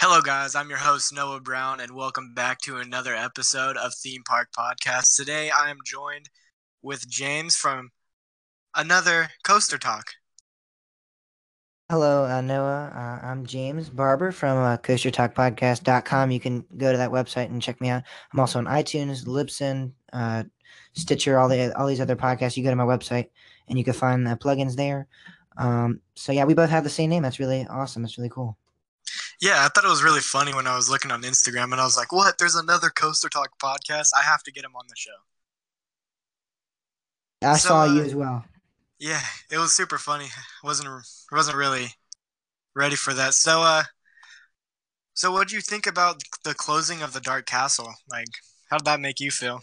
Hello, guys. I'm your host, Noah Brown, and welcome back to another episode of Theme Park Podcast. Today, I am joined with James from another Coaster Talk. Hello, uh, Noah. Uh, I'm James Barber from uh, CoasterTalkPodcast.com. You can go to that website and check me out. I'm also on iTunes, Libsyn, uh, Stitcher, all the all these other podcasts. You go to my website and you can find the plugins there. Um, so yeah, we both have the same name. That's really awesome. That's really cool. Yeah, I thought it was really funny when I was looking on Instagram and I was like, "What? There's another Coaster Talk podcast. I have to get him on the show." I So, saw you uh, as well. Yeah, it was super funny. wasn't wasn't really ready for that. So, uh, so what do you think about the closing of the Dark Castle? Like, how did that make you feel?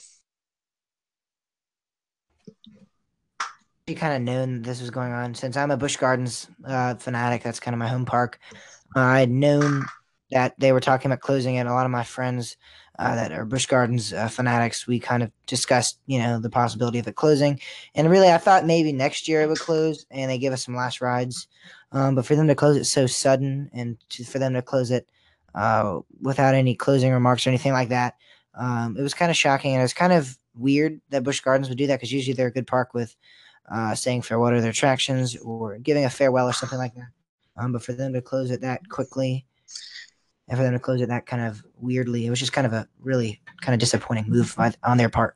You kind of known this was going on since I'm a Busch Gardens uh, fanatic. That's kind of my home park. I had known that they were talking about closing it. A lot of my friends uh, that are Busch Gardens uh, fanatics, we kind of discussed, you know, the possibility of it closing. And really, I thought maybe next year it would close, and they give us some last rides. Um, but for them to close it so sudden, and to, for them to close it uh, without any closing remarks or anything like that, um, it was kind of shocking, and it was kind of weird that Busch Gardens would do that because usually they're a good park with uh, saying farewell to their attractions or giving a farewell or something like that. Um, but for them to close it that quickly, and for them to close it that kind of weirdly, it was just kind of a really kind of disappointing move by, on their part.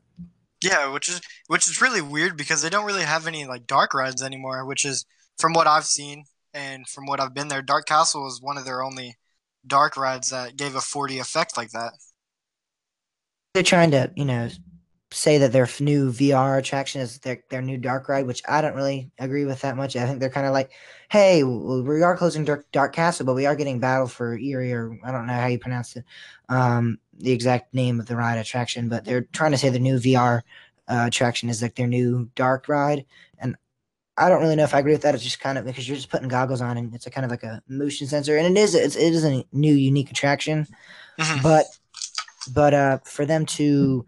Yeah, which is which is really weird because they don't really have any like dark rides anymore. Which is from what I've seen and from what I've been there, Dark Castle is one of their only dark rides that gave a 4D effect like that. They're trying to, you know, say that their new VR attraction is their their new dark ride, which I don't really agree with that much. I think they're kind of like, hey, we are closing Dark, dark Castle, but we are getting Battle for Erie, or I don't know how you pronounce it, um, the exact name of the ride attraction, but they're trying to say the new VR uh, attraction is like their new dark ride, and I don't really know if I agree with that. It's just kind of because you're just putting goggles on, and it's a kind of like a motion sensor, and it is it's, it is a new unique attraction Mhm. but but uh for them to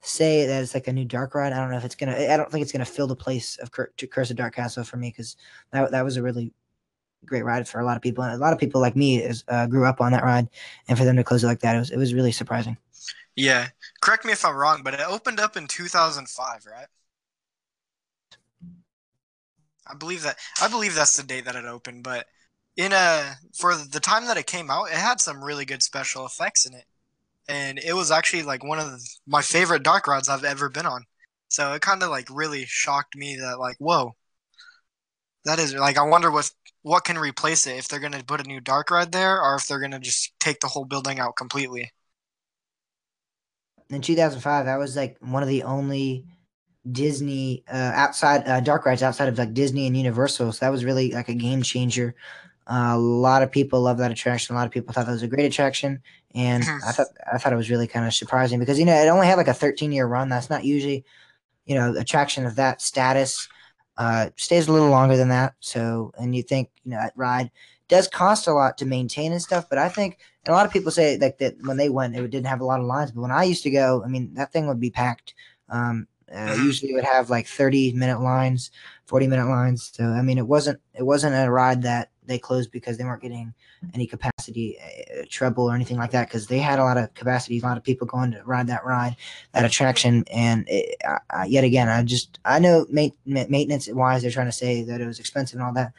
say that it's like a new dark ride i don't know if it's gonna i don't think it's gonna fill the place of Cur- curse of dark castle for me because that, that was a really great ride for a lot of people and a lot of people like me is uh, grew up on that ride and for them to close it like that it was, it was really surprising. Yeah, correct me if I'm wrong, but it opened up in 2005, right? I believe that I believe that's the date that it opened, but in a for the time that it came out, it had some really good special effects in it, and it was actually like one of my favorite dark rides I've ever been on. So it kind of like really shocked me that like whoa, that is like I wonder what what can replace it if they're gonna put a new dark ride there or if they're gonna just take the whole building out completely. in 2005 that was like one of the only disney uh outside uh, dark rides outside of like disney and universal so that was really like a game changer uh, a lot of people love that attraction a lot of people thought that was a great attraction and i thought i thought it was really kind of surprising because you know it only had like a 13 year run that's not usually you know attraction of that status uh stays a little longer than that so and you think you know that ride does cost a lot to maintain and stuff but i think and a lot of people say like that when they went, it didn't have a lot of lines. But when I used to go, I mean, that thing would be packed. Um, uh, Mhm. usually it would have like 30 minute lines, 40 minute lines. So I mean, it wasn't it wasn't a ride that they closed because they weren't getting any capacity uh, trouble or anything like that. Because they had a lot of capacity, a lot of people going to ride that ride, that attraction. And it, uh, uh, yet again, I just I know ma- maintenance wise, they're trying to say that it was expensive and all that.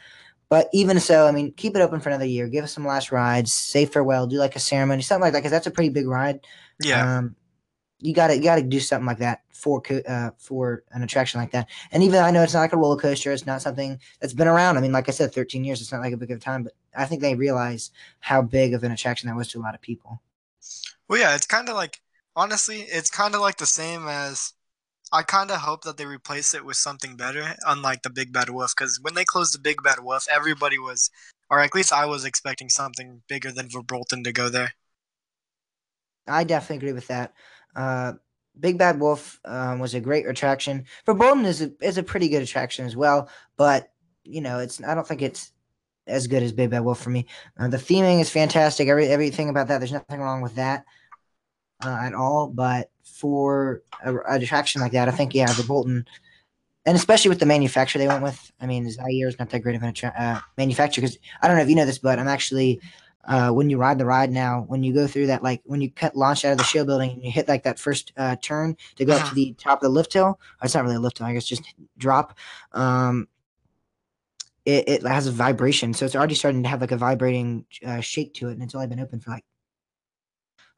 But even so, I mean, keep it open for another year. Give us some last rides. Say farewell. Do like a ceremony, something like that, because that's a pretty big ride. Yeah. Um, you got to you got to do something like that for uh, for an attraction like that. And even I know it's not like a roller coaster. It's not something that's been around. I mean, like I said, 13 years. It's not like a big of a time, but I think they realize how big of an attraction that was to a lot of people. Well, yeah, it's kind of like honestly, it's kind of like the same as I kind of hope that they replace it with something better, unlike the Big Bad Wolf. Because when they closed the Big Bad Wolf, everybody was, or at least I was expecting something bigger than Verbolten to go there. I definitely agree with that. Uh, Big Bad Wolf um, was a great attraction. Verbolten is a, is a pretty good attraction as well, but you know, it's I don't think it's as good as Big Bad Wolf for me. Uh, the theming is fantastic. Every everything about that, there's nothing wrong with that uh, at all. But for a, an attraction like that, I think yeah, Verbolten, and especially with the manufacturer they went with. I mean, Zierer is not that great of an attra- uh, manufacturer because I don't know if you know this, but I'm actually uh, when you ride the ride now, when you go through that, like when you cut launch out of the show building and you hit like that first uh, turn to go up Uh-huh. to the top of the lift hill, or it's not really a lift hill, I guess just drop. Um, it, it has a vibration, so it's already starting to have like a vibrating uh, shake to it, and it's only been open for like.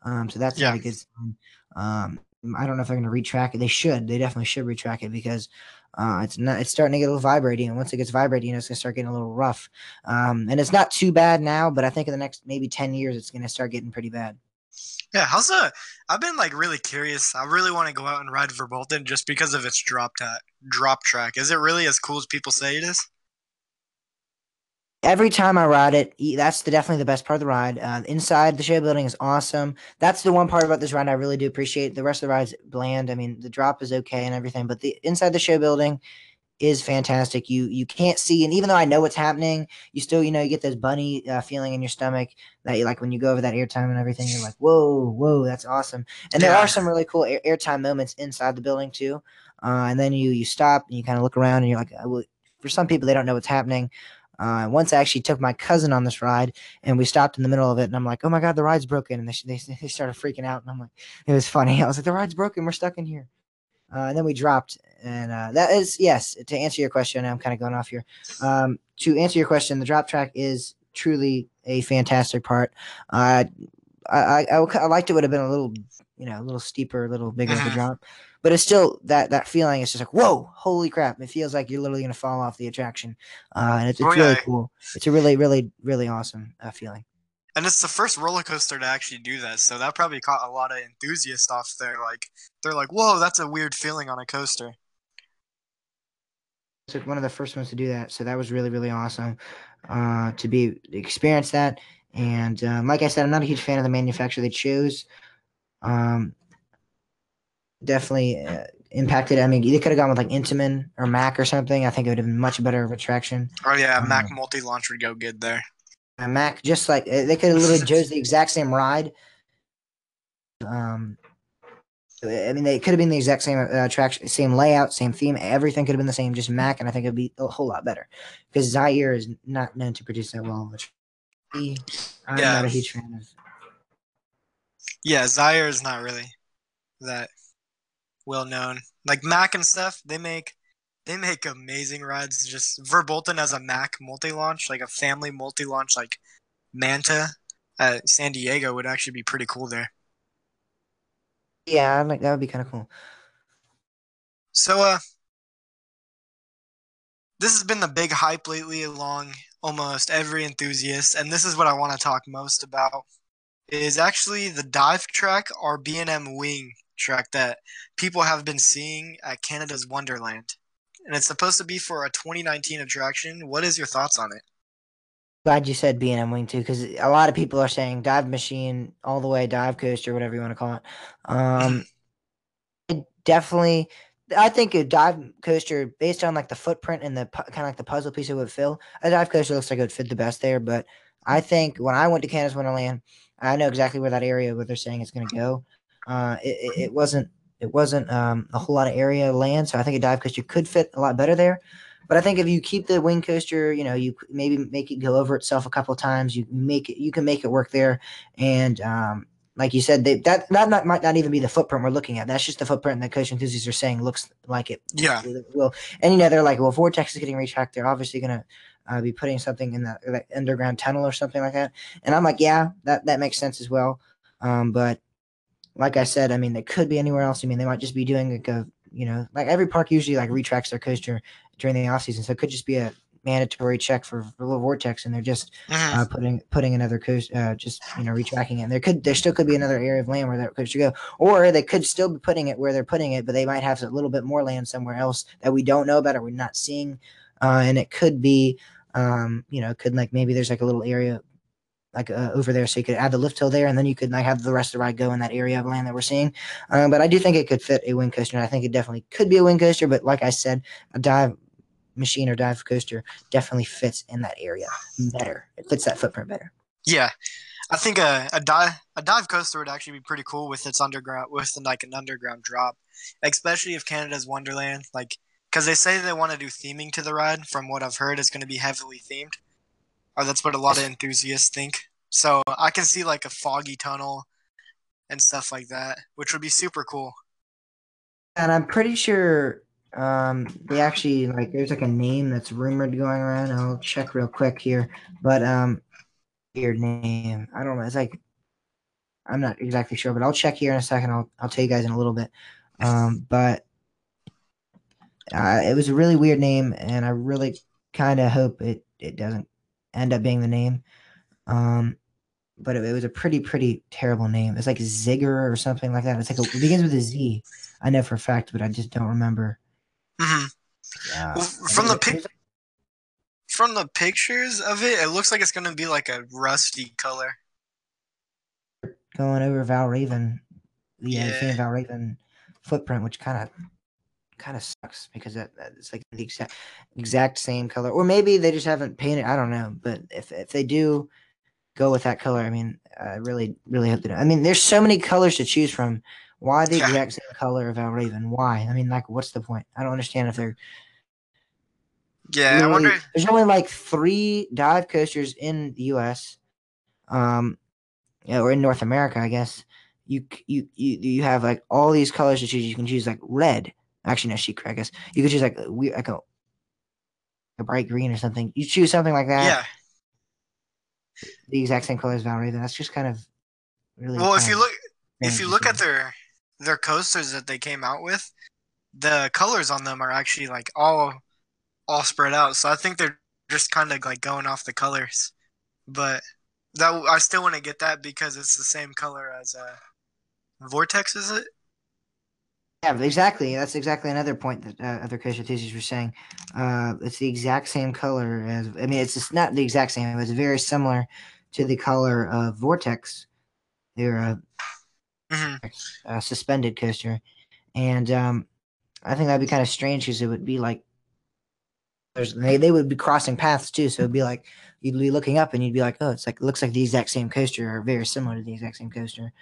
Um, so that's Yeah. a good sign. Um, I don't know if they're going to retrack it. They should. They definitely should retrack it because uh, it's not. It's starting to get a little vibrating, and once it gets vibrating, it's going to start getting a little rough. Um, and it's not too bad now, but I think in the next maybe ten years, it's going to start getting pretty bad. Yeah, how's the? I've been like really curious. I really want to go out and ride Verbolten just because of its drop ta- drop track. Is it really as cool as people say it is? Every time I ride it, that's the, definitely the best part of the ride. Uh, inside the show building is awesome. That's the one part about this ride I really do appreciate. The rest of the ride's bland. I mean, the drop is okay and everything, but the inside the show building is fantastic. You you can't see, and even though I know what's happening, you still you know you get this bunny uh, feeling in your stomach that you like when you go over that airtime and everything. You're like, whoa, whoa, that's awesome. And there are some really cool air, airtime moments inside the building too. Uh, and then you you stop and you kind of look around and you're like, uh, well, for some people they don't know what's happening. Uh, once I actually took my cousin on this ride, and we stopped in the middle of it, and I'm like, "Oh my god, the ride's broken!" And they they, started freaking out, and I'm like, "It was funny." I was like, "The ride's broken. We're stuck in here." Uh, and then we dropped, and uh, that is yes. To answer your question, I'm kind of going off here. Um, to answer your question, the drop track is truly a fantastic part. Uh, I, I I liked it would have been a little, you know, a little steeper, a little bigger of a Mhm. drop, but it's still that that feeling. It's just like whoa, holy crap! It feels like you're literally gonna fall off the attraction, uh, and it's, it's Oh, really yeah. cool. It's a really really really awesome uh, feeling. And it's the first roller coaster to actually do that, so that probably caught a lot of enthusiasts off there. Like they're like, "Whoa, that's a weird feeling on a coaster." It's like one of the first ones to do that, so that was really really awesome uh, to be to experience that. And um, like I said, I'm not a huge fan of the manufacturer they chose. Um, definitely uh, impacted. I mean, they could have gone with like Intamin or Mack or something. I think it would have been much better of attraction. Oh yeah, Mack Um, multi launch would go good there. Uh, Mack, just like uh, they could have literally chose the exact same ride. Um, I mean, they could have been the exact same uh, attraction, same layout, same theme. Everything could have been the same, just Mack, and I think it'd be a whole lot better because Zierer is not known to produce that well. I'm Yeah. not a huge fan of. Yeah, Zierer is not really that well known. Like Mack and stuff, they make they make amazing rides. Just Verbolten as a Mack multi launch, like a family multi launch, like Manta at San Diego would actually be pretty cool there. Yeah, like that would be kind of cool. So, uh, this has been the big hype lately along almost every enthusiast, and this is what I want to talk most about. Is actually the dive track or B&M wing track that people have been seeing at Canada's Wonderland, and it's supposed to be for a 2019 attraction. What is your thoughts on it? Glad you said B and M Wing too, because a lot of people are saying dive machine all the way, dive coaster, or whatever you want to call it. Um, it definitely, I think a dive coaster based on like the footprint and the kind of like the puzzle piece it would fill. A dive coaster looks like it would fit the best there, but I think when I went to Canada's Wonderland, I know exactly where that area where they're saying it's going to go. Uh, it, it, wasn't it wasn't um, a whole lot of area land, so I think a dive coaster could fit a lot better there. But I think if you keep the wing coaster, you know, you maybe make it go over itself a couple times. You make it, you can make it work there, and um, like you said, they, that that not, might not even be the footprint we're looking at. That's just the footprint that coaster enthusiasts are saying looks like it Yeah. will. And you know, they're like, well, Vortex is getting retracked. They're obviously gonna uh, be putting something in that, that underground tunnel or something like that. And I'm like, yeah, that that makes sense as well. Um, but like I said, I mean, they could be anywhere else. I mean, they might just be doing like a, you know, like every park usually like retracts their coaster during the off season, so it could just be a mandatory check for, for little vortex, and they're just Mhm. uh, putting putting another coast, uh, just you know, retracking it. And there could there still could be another area of land where that coaster go, or they could still be putting it where they're putting it, but they might have a little bit more land somewhere else that we don't know about or we're not seeing, uh, and it could be, um, you know, it could like maybe there's like a little area like uh, over there, so you could add the lift hill there, and then you could like have the rest of the ride go in that area of land that we're seeing. Um, but I do think it could fit a wing coaster, and I think it definitely could be a wing coaster. But like I said, a dive machine or dive coaster definitely fits in that area better. It fits that footprint better. Yeah, I think a a dive a dive coaster would actually be pretty cool with its underground with like an underground drop, especially if Canada's Wonderland like because they say they want to do theming to the ride. From what I've heard, it's going to be heavily themed, or that's what a lot of enthusiasts think. So I can see like a foggy tunnel and stuff like that, which would be super cool. And I'm pretty sure um they actually like there's like a name that's rumored going around. I'll check real quick here, but um weird name. I don't know. It's like I'm not exactly sure, but I'll check here in a second. I'll I'll tell you guys in a little bit. Um, but uh, it was a really weird name, and I really kind of hope it it doesn't end up being the name. Um, but it, it, was a pretty pretty terrible name. It's like Zigger or something like that. It's like a, it begins with a Z. I know for a fact, but I just don't remember. Mm-hmm. well, from the pic- from the pictures of it, it looks like it's gonna be like a rusty color. Going over Valravn, the yeah. Valravn footprint, which kind of kind of sucks because that, it's like the exact exact same color, or maybe they just haven't painted. I don't know, but if if they do go with that color, I mean, I really really hope they do. I mean, there's so many colors to choose from. Why the exact same color of Valravn? Why? I mean, like, what's the point? I don't understand if they're. Yeah, I wonder. There's only like three dive coasters in the U.S. Um, or in North America, I guess. You you you you have like all these colors to choose. You can choose like red, Actually, no, she. I guess you could choose like we like a, a bright green or something. You choose something like that. Yeah. The exact same color as Valravn. That's just kind of really. Well, if you look, if you look at their their coasters that they came out with, the colors on them are actually like all all spread out. So I think they're just kind of like going off the colors. But that I still want to get that because it's the same color as uh Vortex, is it? Yeah, exactly. That's exactly another point that uh, other coastal teachers were saying. Uh, it's the exact same color as. I mean, it's just not the exact same. It's very similar to the color of Vortex. They're a, mm-hmm. a suspended coaster, and um, I think that'd be kind of strange because it would be like there's they, they would be crossing paths too. So it'd be like you'd be looking up and you'd be like, oh, it's like looks like the exact same coaster or very similar to the exact same coaster.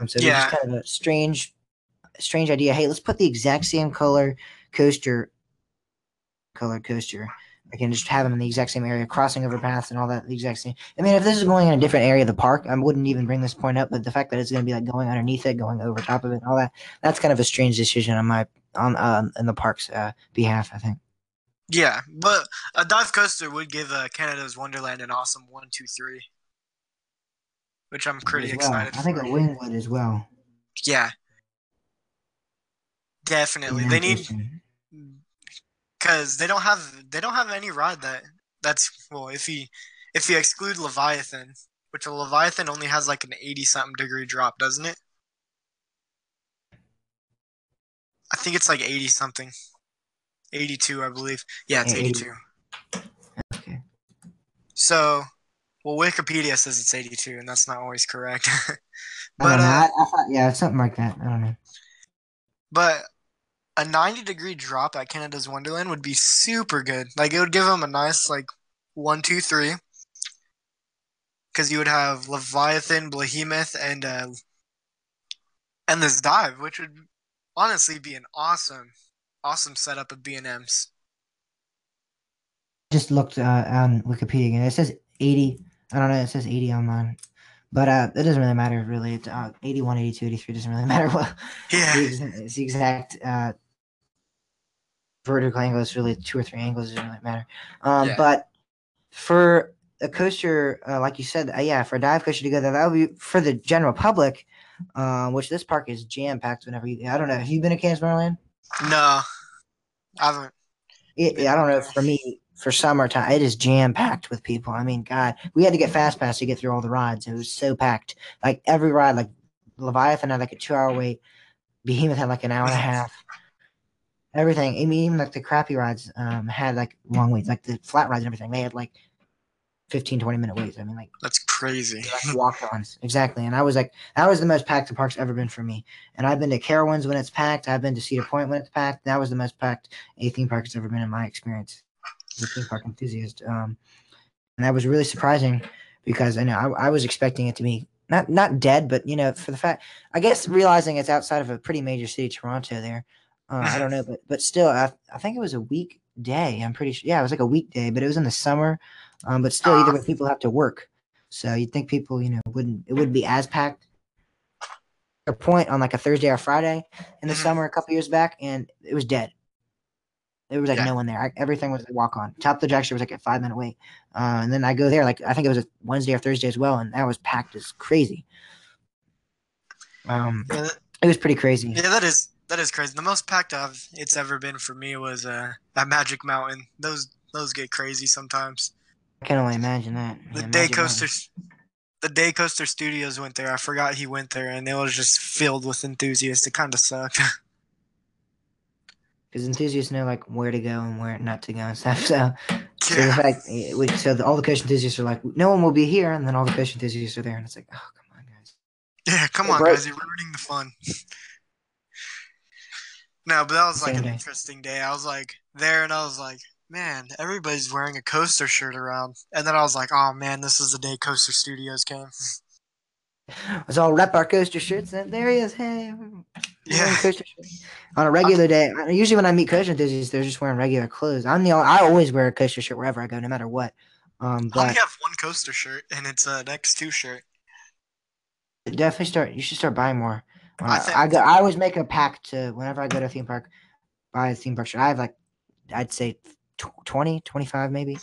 Um, so yeah. it's kind of a strange strange idea. Hey, let's put the exact same color coaster, color coaster. I can just have them in the exact same area, crossing over paths and all that. The exact same. I mean, if this is going in a different area of the park, I wouldn't even bring this point up. But the fact that it's going to be like going underneath it, going over top of it, and all that—that's kind of a strange decision on my on um in the park's uh, behalf. I think. Yeah, but a dive coaster would give uh, Canada's Wonderland an awesome one, two, three, which I'm pretty well. excited. I think a wing would as well. Yeah, Definitely, they need because they don't have they don't have any rod that that's well if you if you exclude Leviathan, which a Leviathan only has like an eighty something degree drop, doesn't it? I think it's like eighty something, eighty two, I believe. Yeah, it's eighty two. Okay. So, well, Wikipedia says it's eighty two, and that's not always correct. but uh, I, I thought, yeah, something like that. I don't know. But a 90 degree drop at Canada's Wonderland would be super good. Like it would give them a nice like one, two, three. Because you would have Leviathan, Behemoth, and uh, and this dive, which would honestly be an awesome, awesome setup of B and M's. Just looked uh, on Wikipedia again. It says 80. I don't know. It says 80 on mine. But uh, it doesn't really matter, really. It's uh, 81, 82, 83 doesn't really matter. What, yeah. It's the exact uh, vertical angle is really two or three angles doesn't really matter. Um, yeah. But for a coaster, uh, like you said, uh, yeah, for a dive coaster to go there, that would be for the general public, um, which this park is jam packed. Whenever you, I don't know, have you been to Canada's Wonderland? No, I haven't. It, I don't know. For me, for summertime, it is jam packed with people. I mean, God, we had to get fast pass to get through all the rides. It was so packed. Like every ride, like Leviathan had like a two hour wait. Behemoth had like an hour and a half everything. I mean, even like the crappy rides um, had like long waits, like the flat rides and everything. They had like 15, 20 minute waits. I mean, like that's crazy. Like walk ons, exactly. And I was like, that was the most packed the park's ever been for me. And I've been to Carowinds when it's packed. I've been to Cedar Point when it's packed. That was the most packed a theme park has ever been in my experience as a theme park enthusiast. Um, and that was really surprising because I know I, I was expecting it to be not not dead, but you know, for the fact I guess realizing it's outside of a pretty major city, Toronto, there. Uh, I don't know, but but still, I, I think it was a weekday. I'm pretty sure. Yeah, it was like a weekday, but it was in the summer. Um, but still, either way, people have to work. So you'd think people, you know, wouldn't it wouldn't be as packed. A point on like a Thursday or Friday in the Mhm. summer a couple years back, and it was dead. There was like Yeah. no one there. I, everything was a walk on. Top of the Jackson was like a five minute wait, uh, and then I go there like I think it was a Wednesday or Thursday as well, and that was packed as crazy. Um, Yeah, that- it was pretty crazy. yeah, that is that is crazy. The most packed I've it's ever been for me was uh, at Magic Mountain. Those those get crazy sometimes. I can only imagine that. The Yeah, Day Magic Mountain. Coaster, the Day Coaster Studios went there. I forgot he went there, and it was just filled with enthusiasts. It kind of sucked. because enthusiasts know like where to go and where not to go and stuff. So, so the yeah, fact, eh, we- so the, all the coach enthusiasts are like, no one will be here, and then all the coach enthusiasts are there, and it's like, oh come on, guys. yeah. Come Hey, on, bro. guys, you're ruining the fun. no, but that was like Same an day. interesting day. I was like there, and I was like, man, everybody's wearing a coaster shirt around. And then I was like, oh man, this is the day Coaster Studios came. Let's all rep our coaster shirts, and there he is. Hey, Yeah. wearing coaster shirts. On a regular day, usually when I meet coaster enthusiasts, they're just wearing regular clothes. I'm the only, I always wear a coaster shirt wherever I go, no matter what. Um, but I only have one coaster shirt, and it's a next two shirt. definitely start. You should start buying more. I I, I, go, I always make a pack to whenever I go to a theme park, buy a theme park shirt. I have like, I'd say tw- 20, 25 maybe.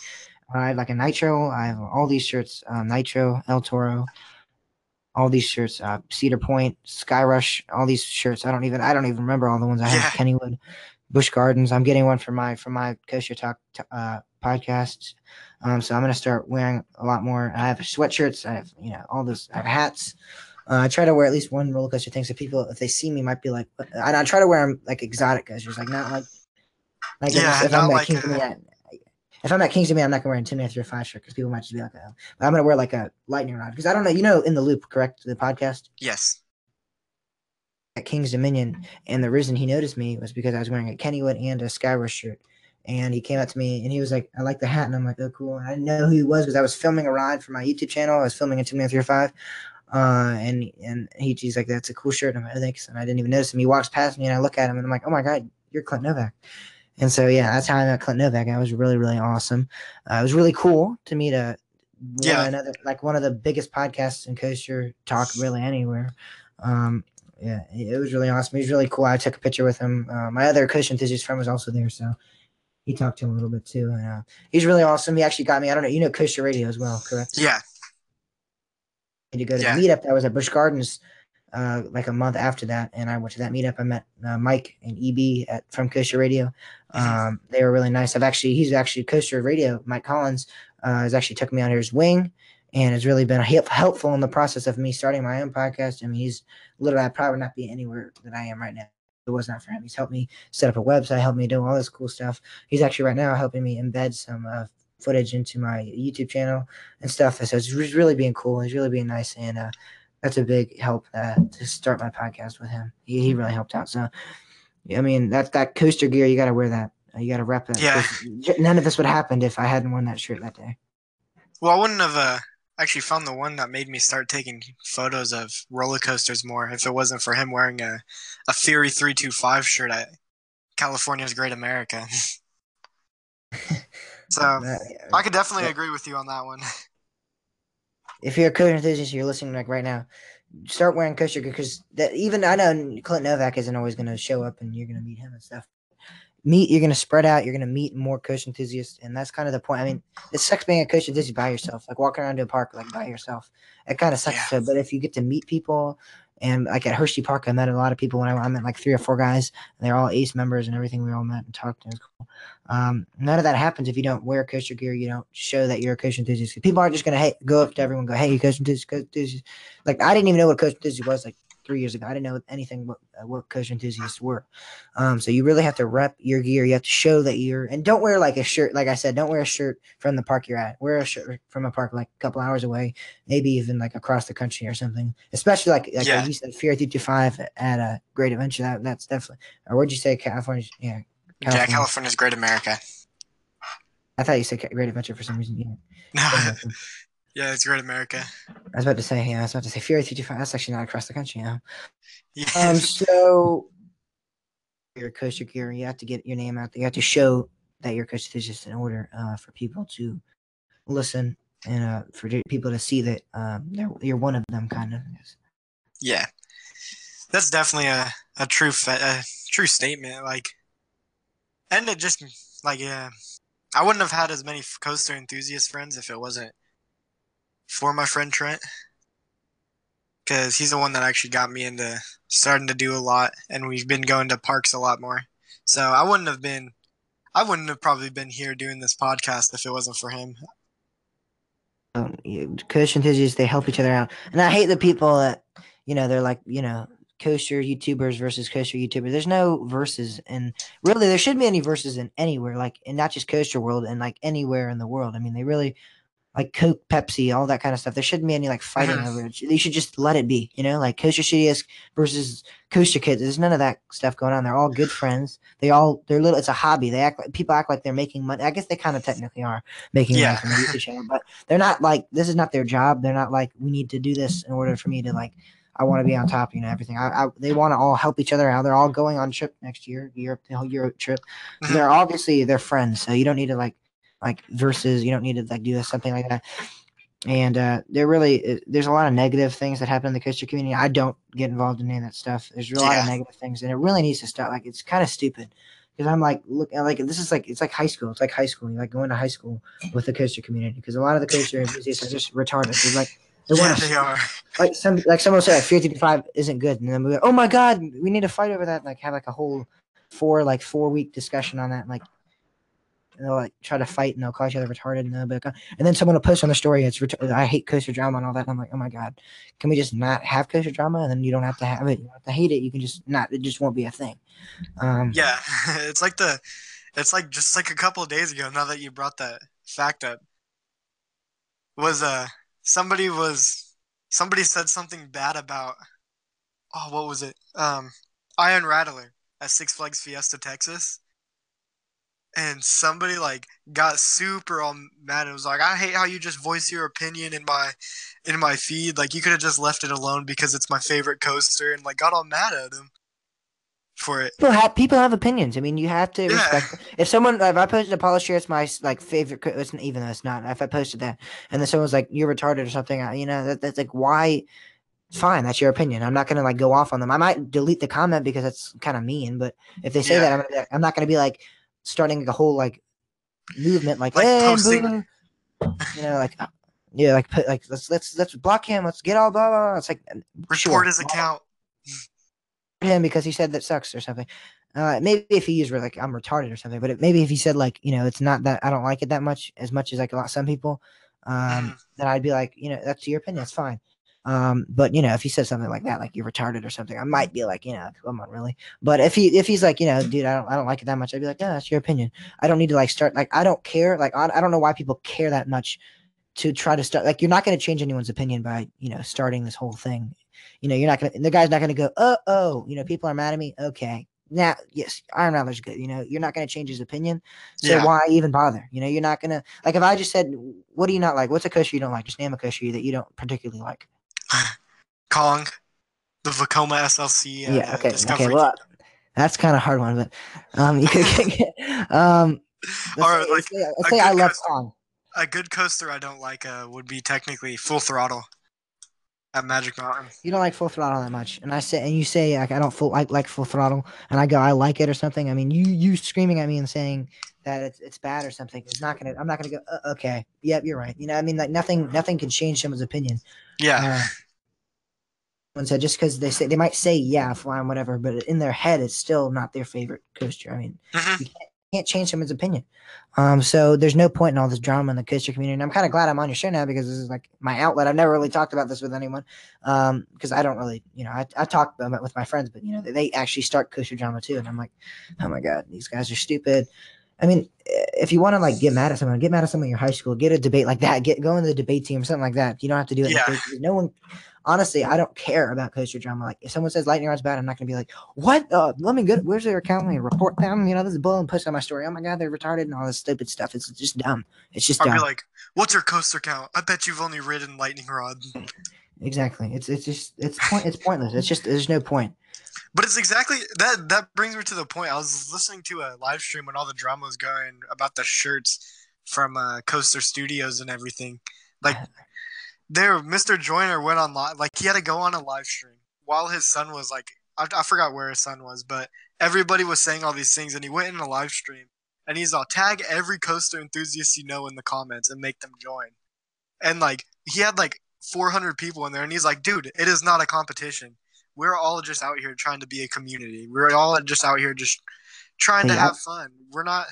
I have like a Nitro. I have all these shirts, um, Nitro, El Toro, all these shirts, uh, Cedar Point, Skyrush, all these shirts. I don't even, I don't even remember all the ones I have. Yeah. Kennywood, Busch Gardens. I'm getting one for my for my Coaster Talk t- uh, podcast. Um, so I'm gonna start wearing a lot more. I have sweatshirts. I have you know all those. I have hats. Uh, I try to wear at least one roller coaster thing so people, if they see me, might be like. And I try to wear them like exotic coasters, like not like. Like Yeah, if, not I'm like at Kings a- if I'm at Kings Dominion, I'm not gonna wear a Intimidator through a five shirt because people might just be like, oh. But I'm gonna wear like a lightning rod because I don't know. You know, in the loop, correct? The podcast Yes. at King's Dominion, and the reason he noticed me was because I was wearing a Kennywood and a Skyrush shirt. And he came up to me and he was like, "I like the hat," and I'm like, "Oh, cool." And I didn't know who he was because I was filming a ride for my YouTube channel. I was filming a Intimidator Three Five, uh, and and he, he's like, "That's a cool shirt." And I'm like, "Oh, "Thanks." And I didn't even notice him. He walks past me and I look at him and I'm like, "Oh my god, you're Clint Novak." And so yeah, that's how I met Clint Novak. That was really really awesome. Uh, it was really cool to meet a Yeah. another like one of the biggest podcasts in coaster talk really anywhere. Um, yeah, it was really awesome. He was really cool. I took a picture with him. Uh, my other coach enthusiast friend was also there, so he talked to him a little bit too. And uh, he's really awesome. He actually got me. I don't know. You know Coaster Radio as well, correct? Yeah. To go to Yeah. the meetup that was at Busch Gardens uh, like a month after that, and I went to that meetup. I met uh, Mike and EB at from Coaster Radio. Mhm. Um, they were really nice. I've actually he's actually Coaster Radio. Mike Collins uh, has actually took me under his wing and has really been help- helpful in the process of me starting my own podcast. I mean, he's literally I'd probably not be anywhere that I am right now. If it was not for him. He's helped me set up a website, helped me do all this cool stuff. He's actually right now helping me embed some uh, footage into my YouTube channel and stuff. So it's really being cool. He's really being nice, and uh, that's a big help uh, to start my podcast with him. He, he really helped out. So, I mean, that that coaster gear, you got to wear that. Uh, You got to rep that. Yeah. None of this would have happened if I hadn't worn that shirt that day. Well, I wouldn't have uh, actually found the one that made me start taking photos of roller coasters more if it wasn't for him wearing a, a Fury 325 shirt at California's Great America. so That- I could definitely Yeah. agree with you on that one. if you're a coaster enthusiast, you're listening like right now. Start wearing gear because that even I know Clint Novak isn't always going to show up and you're going to meet him and stuff. Meet you're going to spread out. You're going to meet more coach enthusiasts, and that's kind of the point. I mean, it sucks being a coach enthusiast by yourself, like walking around to a park like by yourself. It kind of sucks. Yeah. So, but if you get to meet people, and like at Hershey Park, I met a lot of people when I, I met like three or four guys. And they're all Ace members and everything. We all met and talked. And it was cool. Um, none of that happens if you don't wear coaster gear. You don't show that you're a coach enthusiast. People aren't just gonna hey, go up to everyone, go, "Hey, you coach enthusiast, coach enthusiast." Like I didn't even know what coach enthusiast was like three years ago. I didn't know anything what uh, what coach enthusiasts were. Um, so you really have to rep your gear. You have to show that you're, and don't wear like a shirt. Like I said, don't wear a shirt from the park you're at. Wear a shirt from a park like a couple hours away, maybe even like across the country or something. Especially like like Yeah. you said, Fury Fifty Five at a Great Adventure. That that's definitely. Or what'd you say, California? Yeah, Yeah, California's Great America. I thought you said Great Adventure for some reason. Yeah. No. Yeah, it's Great America. I was about to say, yeah, I was about to say Fury 55. That's actually not across the country, yeah. Yeah. Um, so your coaster gear, you have to get your name out there. You have to show that you're a coach enthusiast in order uh, for people to listen and uh, for people to see that um, you're one of them, kind of. Yeah, that's definitely a a true a true statement. Like, and it just like yeah, I wouldn't have had as many coaster enthusiast friends if it wasn't for my friend Trent, because he's the one that actually got me into starting to do a lot, and we've been going to parks a lot more. So I wouldn't have been, I wouldn't have probably been here doing this podcast if it wasn't for him. Um, coaster enthusiasts, they help each other out, and I hate the people that, you know, they're like, you know, coaster YouTubers versus coaster YouTubers. There's no verses, and really, there shouldn't be any verses in anywhere, like, and not just coaster world, and like anywhere in the world. I mean, they really like Coke, Pepsi, all that kind of stuff. There shouldn't be any like fighting over it. You should just let it be, you know, like Coaster Studios versus Coaster Kids. There's none of that stuff going on. They're all good friends. They all they're little. It's a hobby. They act like people act like they're making money. I guess they kind of technically are making yeah. money from the YouTube channel, but they're not like this is not their job. They're not like we need to do this in order for me to like. I want to be on top, you know, everything. I, I they want to all help each other out. They're all going on trip next year, Europe, the whole Europe trip. Mm-hmm. They're obviously they're friends, so you don't need to like like versus you don't need to like do something like that and uh, there really uh, there's a lot of negative things that happen in the coaster community. I don't get involved in any of that stuff. There's a lot yeah. of negative things, and it really needs to stop. Like it's kind of stupid because I'm like, look, like this is like it's like high school. It's like high school. You're like going to high school with the coaster community because a lot of the coaster enthusiasts are just retarded. They're like they yeah, they are. Like some like someone said, like, five isn't good, and then we go, oh my god, we need to fight over that. Like have like a whole four like four week discussion on that. Like they'll like try to fight and they'll call each other retarded and they'll be like, and then someone will post on the story it's I hate coaster drama and all that. And I'm like, oh my god, can we just not have coaster drama and then you don't have to have it. You don't have to hate it. You can just not. It just won't be a thing. Um, yeah, it's like the, it's like just like a couple days ago. Now that you brought that fact up, was uh somebody was somebody said something bad about oh what was it um Iron Rattler at Six Flags Fiesta Texas and somebody like got super all mad and was like, "I hate how you just voice your opinion in my in my feed. Like you could have just left it alone because it's my favorite coaster." And like got all mad at him for it. People have people have opinions. I mean, you have to yeah. respect. If someone, if I posted a polisher, it's my like favorite. It's even though it's not. If I posted that, and then someone's like, "You're retarded" or something, you know, that, that's like why. Fine, that's your opinion. I'm not gonna like go off on them. I might delete the comment because that's kind of mean. But if they say yeah. that, I'm, I'm not gonna be like, starting a whole like movement, like, like hey, posting. you know, like uh, yeah, like put like let's let's let's block him. Let's get all blah blah. blah. It's like report sure. his account. Him because he said that sucks or something. Uh, maybe if he used like I'm retarded or something, but it, maybe if he said like you know it's not that I don't like it that much as much as like a lot some people, um, then I'd be like you know that's your opinion, that's fine. Um, but you know, if he says something like that, like you're retarded or something, I might be like, you know, come on, really. But if he if he's like, you know, dude, I don't I don't like it that much, I'd be like, yeah, that's your opinion. I don't need to like start like I don't care. Like I, I don't know why people care that much to try to start like you're not going to change anyone's opinion by you know starting this whole thing. You know, you're not gonna the guy's not gonna go, oh oh, you know, people are mad at me. Okay. Now, yes, Iron Rattler's good. You know, you're not going to change his opinion. So yeah. why even bother? You know, you're not going to, like, if I just said, what do you not like? What's a coaster you don't like? Just name a coaster that you don't particularly like. Kong, the Vekoma SLC. Uh, yeah. Okay. Discovery. Okay. Well, that's kind of hard one, but um, you could get, um, or say, like say, say I love Kong. A good coaster I don't like uh, would be technically Full Throttle at Magic Mountain. You don't like Full Throttle that much, and I say, and you say like I don't full like like Full Throttle, and I go I like it or something. I mean, you you screaming at me and saying that it's it's bad or something is not gonna. I'm not gonna go. Uh, okay, yep, you're right. You know, I mean, like nothing nothing can change someone's opinion. Yeah. Uh, said just because they say they might say yeah, flying whatever, but in their head it's still not their favorite coaster. I mean, mm-hmm. you can't, can't, change someone's opinion. Um, so there's no point in all this drama in the coaster community. And I'm kind of glad I'm on your show now because this is like my outlet. I've never really talked about this with anyone um, because I don't really, you know, I, I talk about it with my friends, but you know, they, they actually start coaster drama too, and I'm like, oh my god, these guys are stupid. I mean, if you want to like get mad at someone, get mad at someone in your high school, get a debate like that, get go in the debate team or something like that. You don't have to do it. Yeah. No one, honestly, I don't care about coaster drama. Like if someone says lightning rod's bad, I'm not gonna be like, what? Uh, let me get where's their account? Let me report them. You know, this is bull and push on my story. Oh my god, they're retarded and all this stupid stuff. It's just dumb. It's just. I'd dumb. be like, what's your coaster count? I bet you've only ridden lightning rod. Exactly. It's it's just it's point it's pointless. It's just there's no point. But it's exactly that that brings me to the point. I was listening to a live stream when all the drama was going about the shirts from uh, Coaster Studios and everything Like there, Mr. Joyner went on live. Like he had to go on a live stream while his son was like, I, I forgot where his son was, but everybody was saying all these things, and he went in a live stream, and he's all tag every coaster enthusiast you know in the comments and make them join. And like he had like 400 people in there, and he's like, dude, it is not a competition. We're all just out here trying to be a community. We're all just out here just trying to have fun. We're not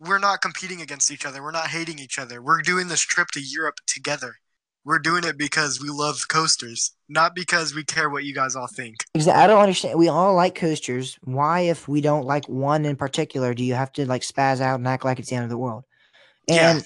we're not competing against each other. We're not hating each other. We're doing this trip to Europe together. We're doing it because we love coasters, not because we care what you guys all think. I don't understand. We all like coasters. Why, if we don't like one in particular, do you have to like spaz out and act like it's the end of the world? Yeah.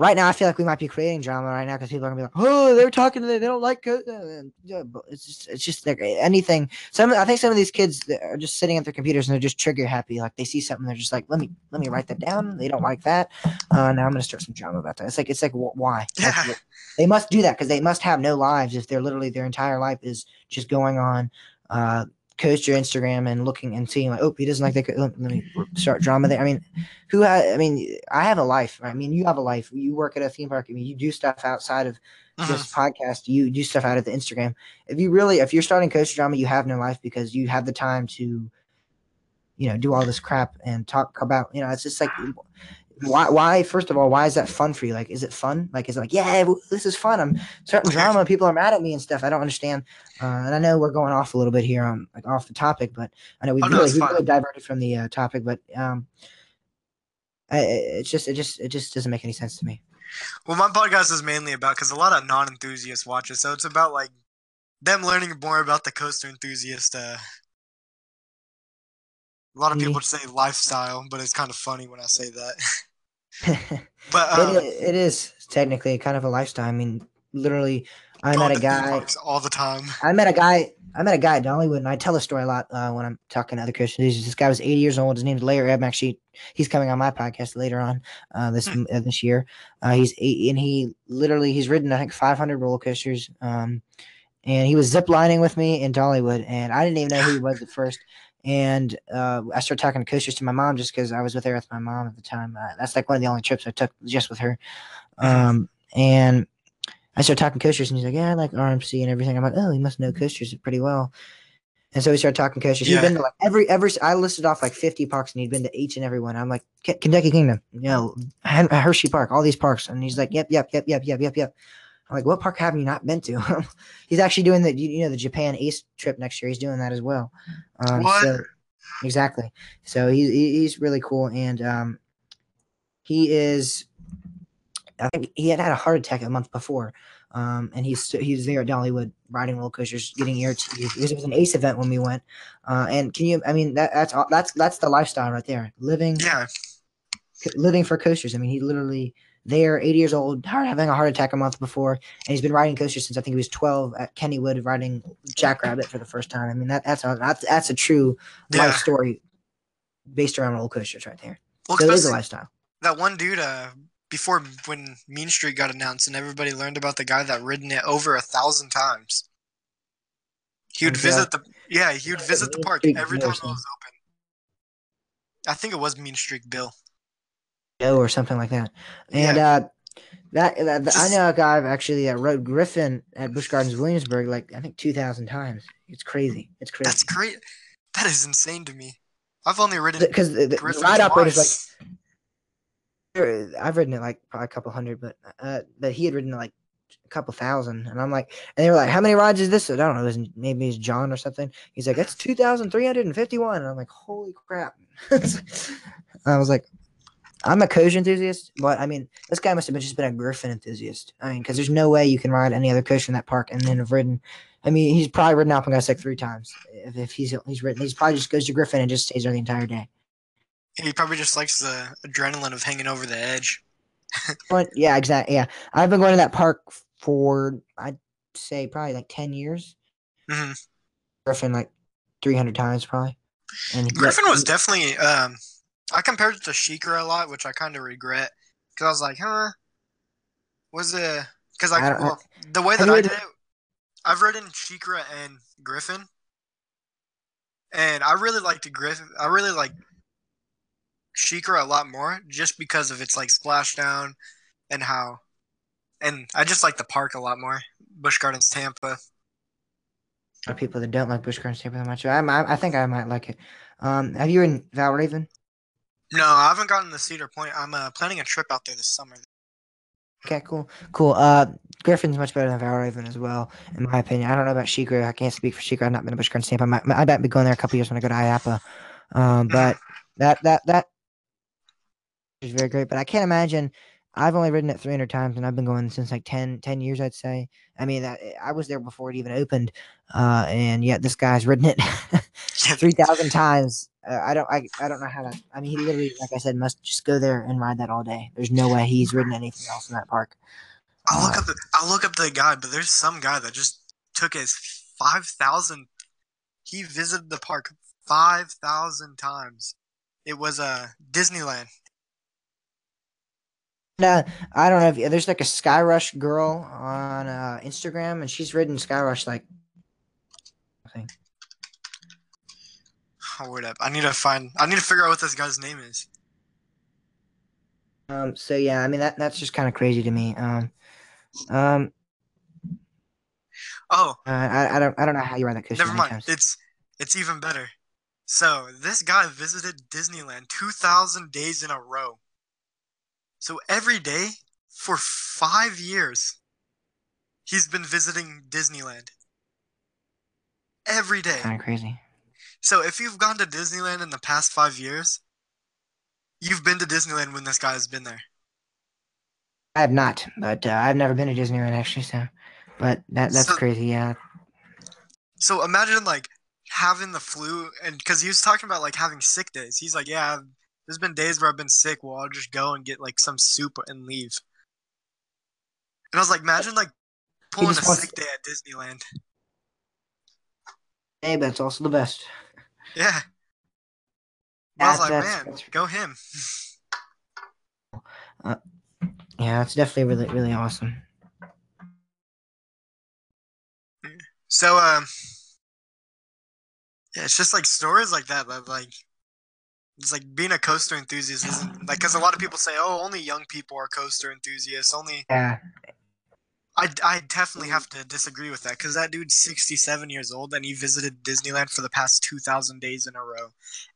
Right now, I feel like we might be creating drama right now because people are gonna be like, "Oh, they're talking to them. they don't like." Co-. uh, It's just, it's just like anything. Some, I think some of these kids that are just sitting at their computers and they're just trigger happy. Like they see something, they're just like, "Let me, let me write that down." They don't like that. Uh, now I'm gonna start some drama about that. It's like, it's like, wh- why? Like, they must do that because they must have no lives if they're literally their entire life is just going on uh coaster instagram and looking and seeing like oh he doesn't like that let me start drama there. I mean who ha- i mean i have a life. I mean you have a life. You work at a theme park. I mean you do stuff outside of Mhm. this podcast. You do stuff out of the instagram. If you really if you're starting coaster drama you have no life because you have the time to you know do all this crap and talk about you know it's just like why why first of all why is that fun for you like is it fun like is it like yeah this is fun i'm starting drama people are mad at me and stuff i don't understand uh, and i know we're going off a little bit here on like off the topic but i know we Oh, really, it's we fine. really diverted from the uh, topic but um I- it's just it just it just doesn't make any sense to me Well, my podcast is mainly about because a lot of non-enthusiasts watch it, so it's about like them learning more about the coaster enthusiast. Uh, a lot of people say lifestyle, but it's kind of funny when I say that. it, but uh, i- it is technically kind of a lifestyle i mean literally i met a guy all the time. I met a guy. I met a guy at Dollywood, and I tell the story a lot uh, when I'm talking to other Christians. This guy was 80 years old. His name's Larry. I'm actually he's coming on my podcast later on uh, this Hmm. uh, this year. Uh, he's eight, and he literally he's ridden I think 500 roller coasters. Um, and he was ziplining with me in Dollywood, and I didn't even know who he was at first. And uh, I started talking coasters to my mom just because I was with her with my mom at the time. Uh, that's like one of the only trips I took just with her. Um, and I started talking coasters, and he's like, "Yeah, I like RMC and everything." I'm like, "Oh, he must know coasters pretty well." And so we started talking coasters. Yeah. He'd been to like every every. I listed off like 50 parks, and he'd been to each and every one. I'm like, "K- Kentucky Kingdom, you know, Hershey Park, all these parks, and he's like, "Yep, yep, yep, yep, yep, yep, yep." I'm like, "What park have you not been to?" he's actually doing the you know the Japan Ace trip next year. He's doing that as well. Um, What? So, exactly. So he's he- he's really cool, and um, he is. I think he had had a heart attack a month before, um, and he's he's there at Dollywood riding roller coasters, getting ERT. Because it was an Ace event when we went, uh, and can you? I mean, that, that's all- that's that's the lifestyle right there. Living Yeah, living for coasters. I mean, he literally there, 80 years old, having a heart attack a month before, and he's been riding coasters since I think he was 12 at Kennywood, riding Jackrabbit for the first time. I mean, that that's a that's, that's a true Yeah. life story based around roller coasters right there. well, So it is a lifestyle. that one dude. Uh, before when Mean Streak got announced and everybody learned about the guy that ridden it over a thousand times. He would visit the yeah, he would visit the park every time it was open. I think it was Mean Streak Bill. Joe or something like that. And yeah, uh, that, that, I know a guy actually that rode Griffon at Busch Gardens Williamsburg like I think 2,000 times. It's crazy. It's crazy. that's great. That is insane to me. I've only ridden because the, the Griffon ride operators like I've ridden it like probably a couple hundred, but uh, but he had ridden like a couple thousand, and I'm like, and they were like, "How many rides is this?" I don't know, it was, maybe it's John or something. He's like, "That's two thousand three hundred and fifty-one," and I'm like, "Holy crap!" I was like, "I'm a coach enthusiast, but I mean, this guy must have been just been a Griffon enthusiast. I mean, because there's no way you can ride any other coach in that park and then have ridden. I mean, he's probably ridden Alpengeist like three times. If, if he's he's ridden, he's probably just goes to Griffon and just stays there the entire day. He probably just likes the adrenaline of hanging over the edge. But yeah, exactly. Yeah, I've been going to that park for I'd say probably like ten years. hmm Griffon like three hundred times probably. And Griffon was definitely. Um, I compared it to SheiKra a lot, which I kind of regret because I was like, huh, was it? Because I don't- well, the way that you I did it, I've ridden SheiKra and Griffon, and I really liked Griffon. I really like SheiKra a lot more just because of its like splashdown and how and I just like the park a lot more. Busch Gardens, Tampa. A lot of people that don't like Busch Gardens Tampa that much. I, I, I think I might like it. Um, have you in Valravn? No, I haven't gotten to Cedar Point. I'm uh, planning a trip out there this summer. Okay, cool, cool. Uh, Griffon's much better than Valravn as well, in my opinion. I don't know about SheiKra. I can't speak for SheiKra. I've not been to Busch Gardens Tampa. I might, I might be going there a couple years when I go to IAAPA. Um, but that that that is very great. But I can't imagine. I've only ridden it 300 times, and I've been going since like 10, 10 years, I'd say. I mean, that, I was there before it even opened, uh, and yet this guy's ridden it 3,000 times. Uh, I don't, I, I don't know how that. I mean, he literally, like I said, must just go there and ride that all day. There's no way he's ridden anything else in that park. I'll look up the I'll look up the guy, but there's some guy that just took his five thousand. He visited the park five thousand times. It was a uh, Disneyland. Uh, I don't know if there's like a Skyrush girl on uh, Instagram, and she's ridden Skyrush like. I think. Oh, word up! I need to find. I need to figure out what this guy's name is. Um. So yeah, I mean that that's just kind of crazy to me. Um. Um. Oh. Uh, I I don't I don't know how you ride that coaster. Never mind. Times. It's it's even better. So this guy visited Disneyland two thousand days in a row. So every day for five years, he's been visiting Disneyland. Every day. Kind of crazy. So if you've gone to Disneyland in the past five years, you've been to Disneyland when this guy has been there. I have not, but uh, I've never been to Disneyland actually. So, but that that's So- crazy. Yeah. So imagine like having the flu, and because he was talking about like having sick days. He's like, yeah, I've, there's been days where I've been sick. Well, I'll just go and get like some soup and leave. And I was like, imagine like pulling a sick day at Disneyland. Hey, but it's also the best. Yeah. I was like, man, that's- go him. Yeah, it's definitely really really awesome. So, um, yeah, it's just like stories like that that like, it's like being a coaster enthusiast isn't like because a lot of people say, oh, only young people are coaster enthusiasts. Only Yeah. I, I definitely have to disagree with that because that dude's 67 years old and he visited Disneyland for the past 2,000 days in a row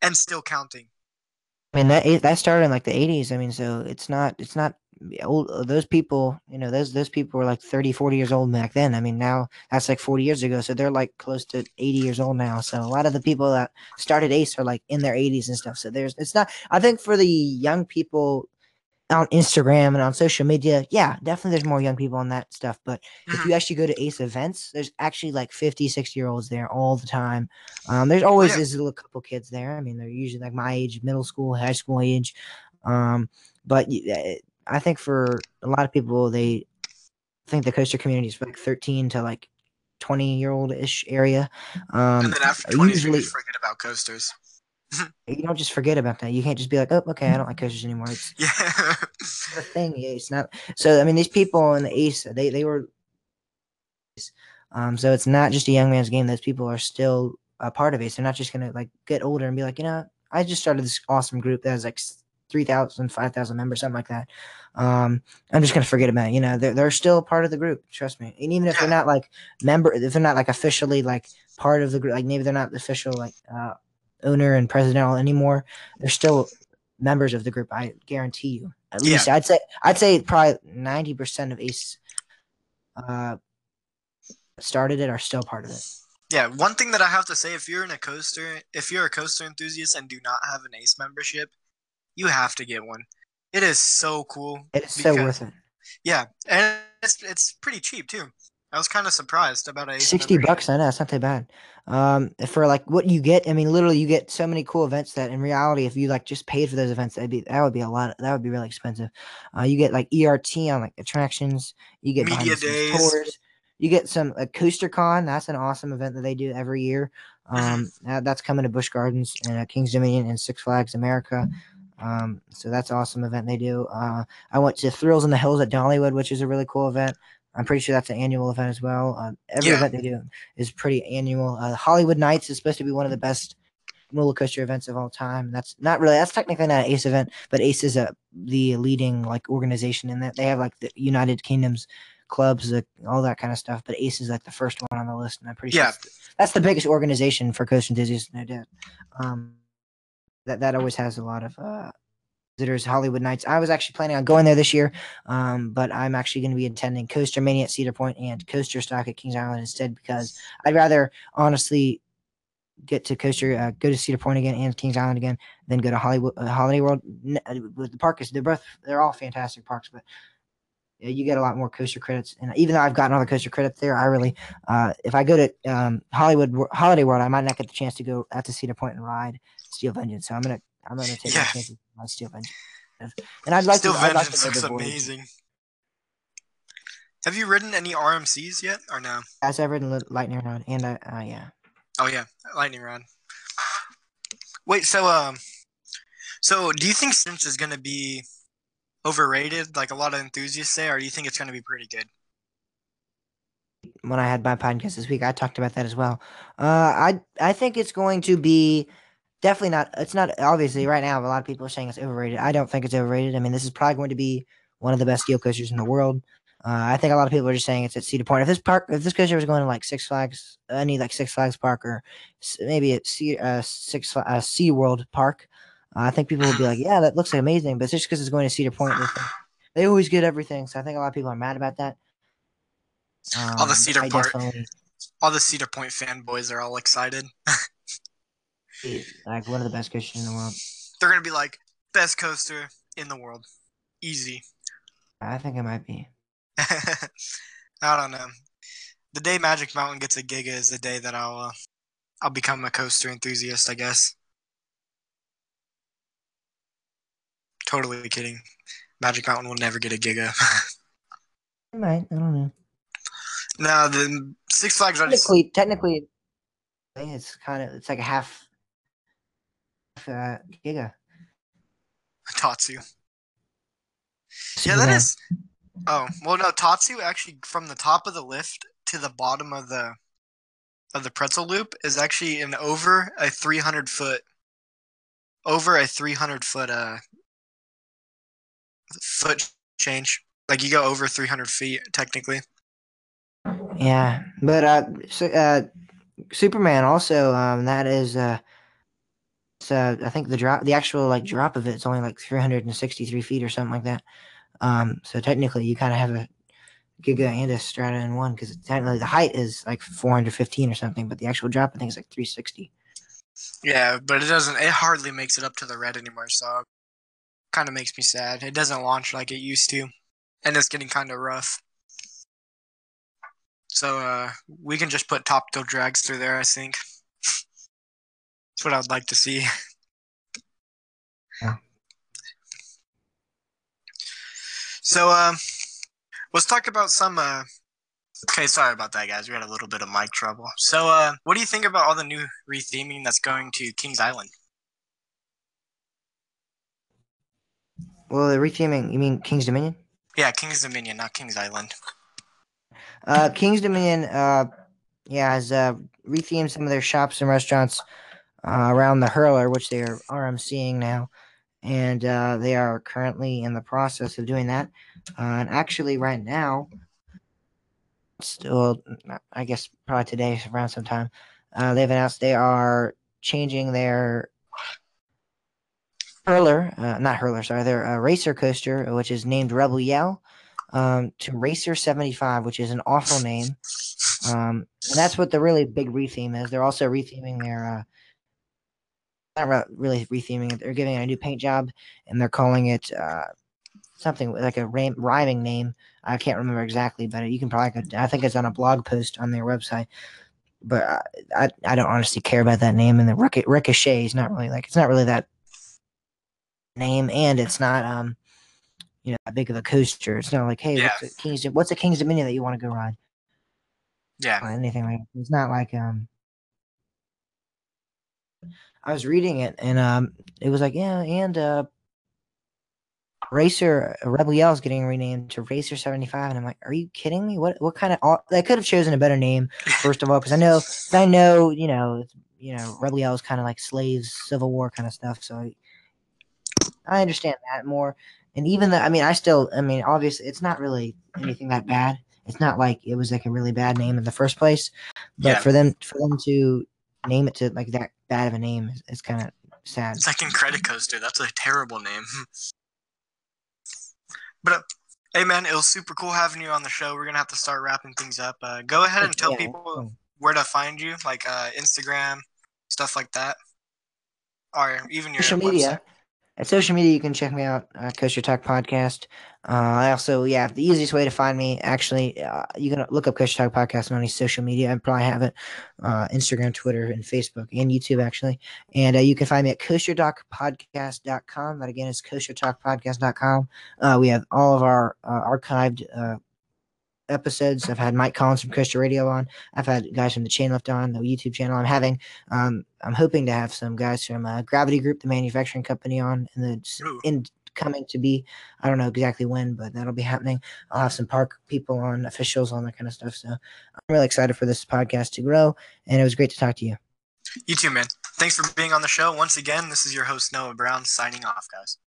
and still counting. I mean that that started in like the '80s. I mean, so it's not it's not old. uh, Those people, you know, those those people were like 30, 40 years old back then. I mean, now that's like 40 years ago. So they're like close to 80 years old now. So a lot of the people that started ACE are like in their 80s and stuff. So there's it's not. I think for the young people on Instagram and on social media, yeah, definitely there's more young people on that stuff. But if Mhm. you actually go to ACE events, there's actually like 50, 60 year olds there all the time. Um, there's always yeah. this little couple kids there. I mean, they're usually like my age, middle school, high school age. Um, but eh, I think for a lot of people, they think the coaster community is like 13 to like 20 year old ish area. Um, and then after 20, usually- you forget about coasters. you don't just forget about that. You can't just be like, oh, okay, I don't like coasters anymore. It's Yeah. the thing. Yeah, it's not. So I mean, these people in the East, they they were. Um, so it's not just a young man's game. Those people are still a part of ACE. They're not just gonna like get older and be like, you know, I just started this awesome group that has like 3,000, 5,000 members, something like that. Um, I'm just gonna forget about it. You know, they're they're still part of the group. Trust me. And even if they're not like member, if they're not like officially like part of the group, like maybe they're not the official like uh, owner and president anymore, they're still members of the group. I guarantee you. At Yeah. least I'd say I'd say probably ninety percent of ACE uh started it are still part of it. yeah. One thing that I have to say, if you're in a coaster, if you're a coaster enthusiast and do not have an ACE membership, you have to get one. It is so cool. It is so worth it. Yeah, and it's it's pretty cheap too. I was kind of surprised about a Sixty bucks, I know it's not that bad. Um, for like what you get, I mean, literally, you get so many cool events that in reality, if you like just paid for those events, that'd be that would be a lot. That would be really expensive. Uh, you get like ERT on like attractions. You get Media days. tours. You get some uh, Coaster Con. That's an awesome event that they do every year. Mhm. Um, that- that's coming to Busch Gardens and uh, Kings Dominion and Six Flags America. Um, so that's an awesome event they do. Uh, I went to Thrills in the Hills at Dollywood, which is a really cool event. I'm pretty sure that's an annual event as well. Uh, every Yeah. event they do is pretty annual. Uh, Holiwood Nights is supposed to be one of the best roller coaster events of all time. That's not really that's technically not an ACE event, but ACE is a the leading like organization in that they have like the United Kingdom's clubs, all that kind of stuff. But ACE is like the first one on the list, and I'm pretty Yeah. sure that's, that's the biggest organization for coaster enthusiasts, no doubt. Um, that that always has a lot of uh, visitors. Holiwood Nights. I was actually planning on going there this year, um, but I'm actually going to be attending Coaster Mania at Cedar Point and Coaster Stock at Kings Island instead because I'd rather honestly get to Coaster, uh, go to Cedar Point again and Kings Island again, than go to Hollywood uh, Holiday World. Uh, with the park is they're both they're all fantastic parks, but you get a lot more coaster credits. And even though I've gotten all the coaster credits there, I really, uh, if I go to um, Hollywood Holiday World, I might not get the chance to go out to Cedar Point and ride Steel Vengeance. So I'm gonna I'm gonna take my Yeah. chances on Steel Vengeance. And I'd like Still to. I'd like Vengeance to looks amazing. Have you ridden any RMCs yet, or no? As I've ridden Lightning Rod, and uh, uh, yeah, Oh yeah, lightning rod. Wait, so um, so do you think Cinch is gonna be overrated, like a lot of enthusiasts say, or do you think it's gonna be pretty good? when I had my podcast this week, I talked about that as well. Uh, I I think it's going to be definitely not. It's not obviously right now. A lot of people are saying it's overrated. I don't think it's overrated. I mean, this is probably going to be one of the best steel coasters in the world. Uh, I think a lot of people are just saying it's at Cedar Point. If this park, if this coaster was going to like Six Flags, any like Six Flags Park or maybe at sea, uh, Six uh, Sea World Park, uh, I think people would be like, yeah, that looks amazing. But it's just because it's going to Cedar Point, they, they always get everything. So I think a lot of people are mad about that. All the Um, Cedar I Park- All the Cedar Point fanboys are all excited. like one of the best coasters in the world. They're gonna be like, best coaster in the world, easy. I think it might be. I don't know. The day Magic Mountain gets a Giga is the day that I'll uh, I'll become a coaster enthusiast. I guess. Totally kidding. Magic Mountain will never get a Giga. It might. I don't know. no, the Six Flags already. Technically, technically, I think it's kind of it's like a half, half uh, giga. Tatsu. Yeah, that Superman. Oh well, no. Tatsu actually from the top of the lift to the bottom of the of the pretzel loop is actually an over a three hundred foot over a three hundred foot uh foot change. Like you go over three hundred feet technically. Yeah, but uh, so, uh, Superman also um that is uh, so I think the drop the actual like drop of it is only like three hundred and sixty three feet or something like that. Um, so technically you kind of have a giga and a strata in one because technically the height is like four hundred fifteen or something, but the actual drop I think is like three sixty. Yeah, but it doesn't. It hardly makes it up to the red anymore. So kind of makes me sad. It doesn't launch like it used to, and it's getting kind of rough. So uh, we can just put top tilt drags through there. I think that's what I'd like to see. Yeah. So um, let's talk about some. Uh, okay, sorry about that, guys. We had a little bit of mic trouble. So uh, what do you think about all the new retheming that's going to Kings Island? Well, the retheming, you mean King's Dominion? Yeah, King's Dominion, not King's Island. Uh, King's Dominion, uh, yeah, has uh, rethemed some of their shops and restaurants uh, around the Hurler, which they are RMCing now, and uh, they are currently in the process of doing that. Uh, and actually, right now, still, I guess probably today around sometime, uh, they've announced they are changing their hurler, uh, not hurler, sorry, their racer coaster, which is named Rebel Yell, um, to Racer 75, which is an awful name. Um, and that's what the really big retheme is. They're also retheming their, uh, not re- really retheming it. They're giving it a new paint job, and they're calling it uh, something like a ram- rhyming name. I can't remember exactly, but you can probably. Go, I think it's on a blog post on their website. But I, I, I don't honestly care about that name. And the ric- ricochet is not really like it's not really that name, and it's not um, you know, that big of a coaster. It's not like, hey, Yeah. what's a King's what's a King's Dominion that you want to go ride? Yeah. anything like that. It's not like um I was reading it and um it was like, yeah, and uh Racer Rebel Yell is getting renamed to Racer 75 and I'm like, are you kidding me? What what kind of they could have chosen a better name first of all because I know, I know, you know, you know, rebel Yell is kind of like slaves, civil war kind of stuff. So I, I understand that more. And even though, I mean, I still, I mean, obviously, it's not really anything that bad. It's not like it was like a really bad name in the first place, but Yeah. for them, for them to name it to like that bad of a name is, is kind of sad. Second Credit Coaster. That's a terrible name. but uh, hey, man, it was super cool having you on the show. We're gonna have to start wrapping things up. Uh, go ahead and tell Yeah, people where to find you, like uh, Instagram, stuff like that, or even your social website. media. At social media, you can check me out, uh, Coaster Talk Podcast. Uh, I also, yeah, the easiest way to find me, actually, uh, you can look up Coaster Talk Podcast on any social media. I probably have it uh, Instagram, Twitter, and Facebook, and YouTube, actually. And uh, you can find me at coastertalkpodcast.com. That again is coastertalkpodcast.com. Uh, we have all of our uh, archived uh, episodes. I've had Mike Collins from Coaster Radio on. I've had guys from the Chain Lift on the YouTube channel. I'm having, um, I'm hoping to have some guys from uh, Gravity Group, the manufacturing company, on in the in coming to be. I don't know exactly when, but that'll be happening. I'll have some park people on, officials on that kind of stuff. So I'm really excited for this podcast to grow, and it was great to talk to you. You too, man. Thanks for being on the show once again. This is your host Noah Brown signing off, guys.